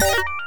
Bye.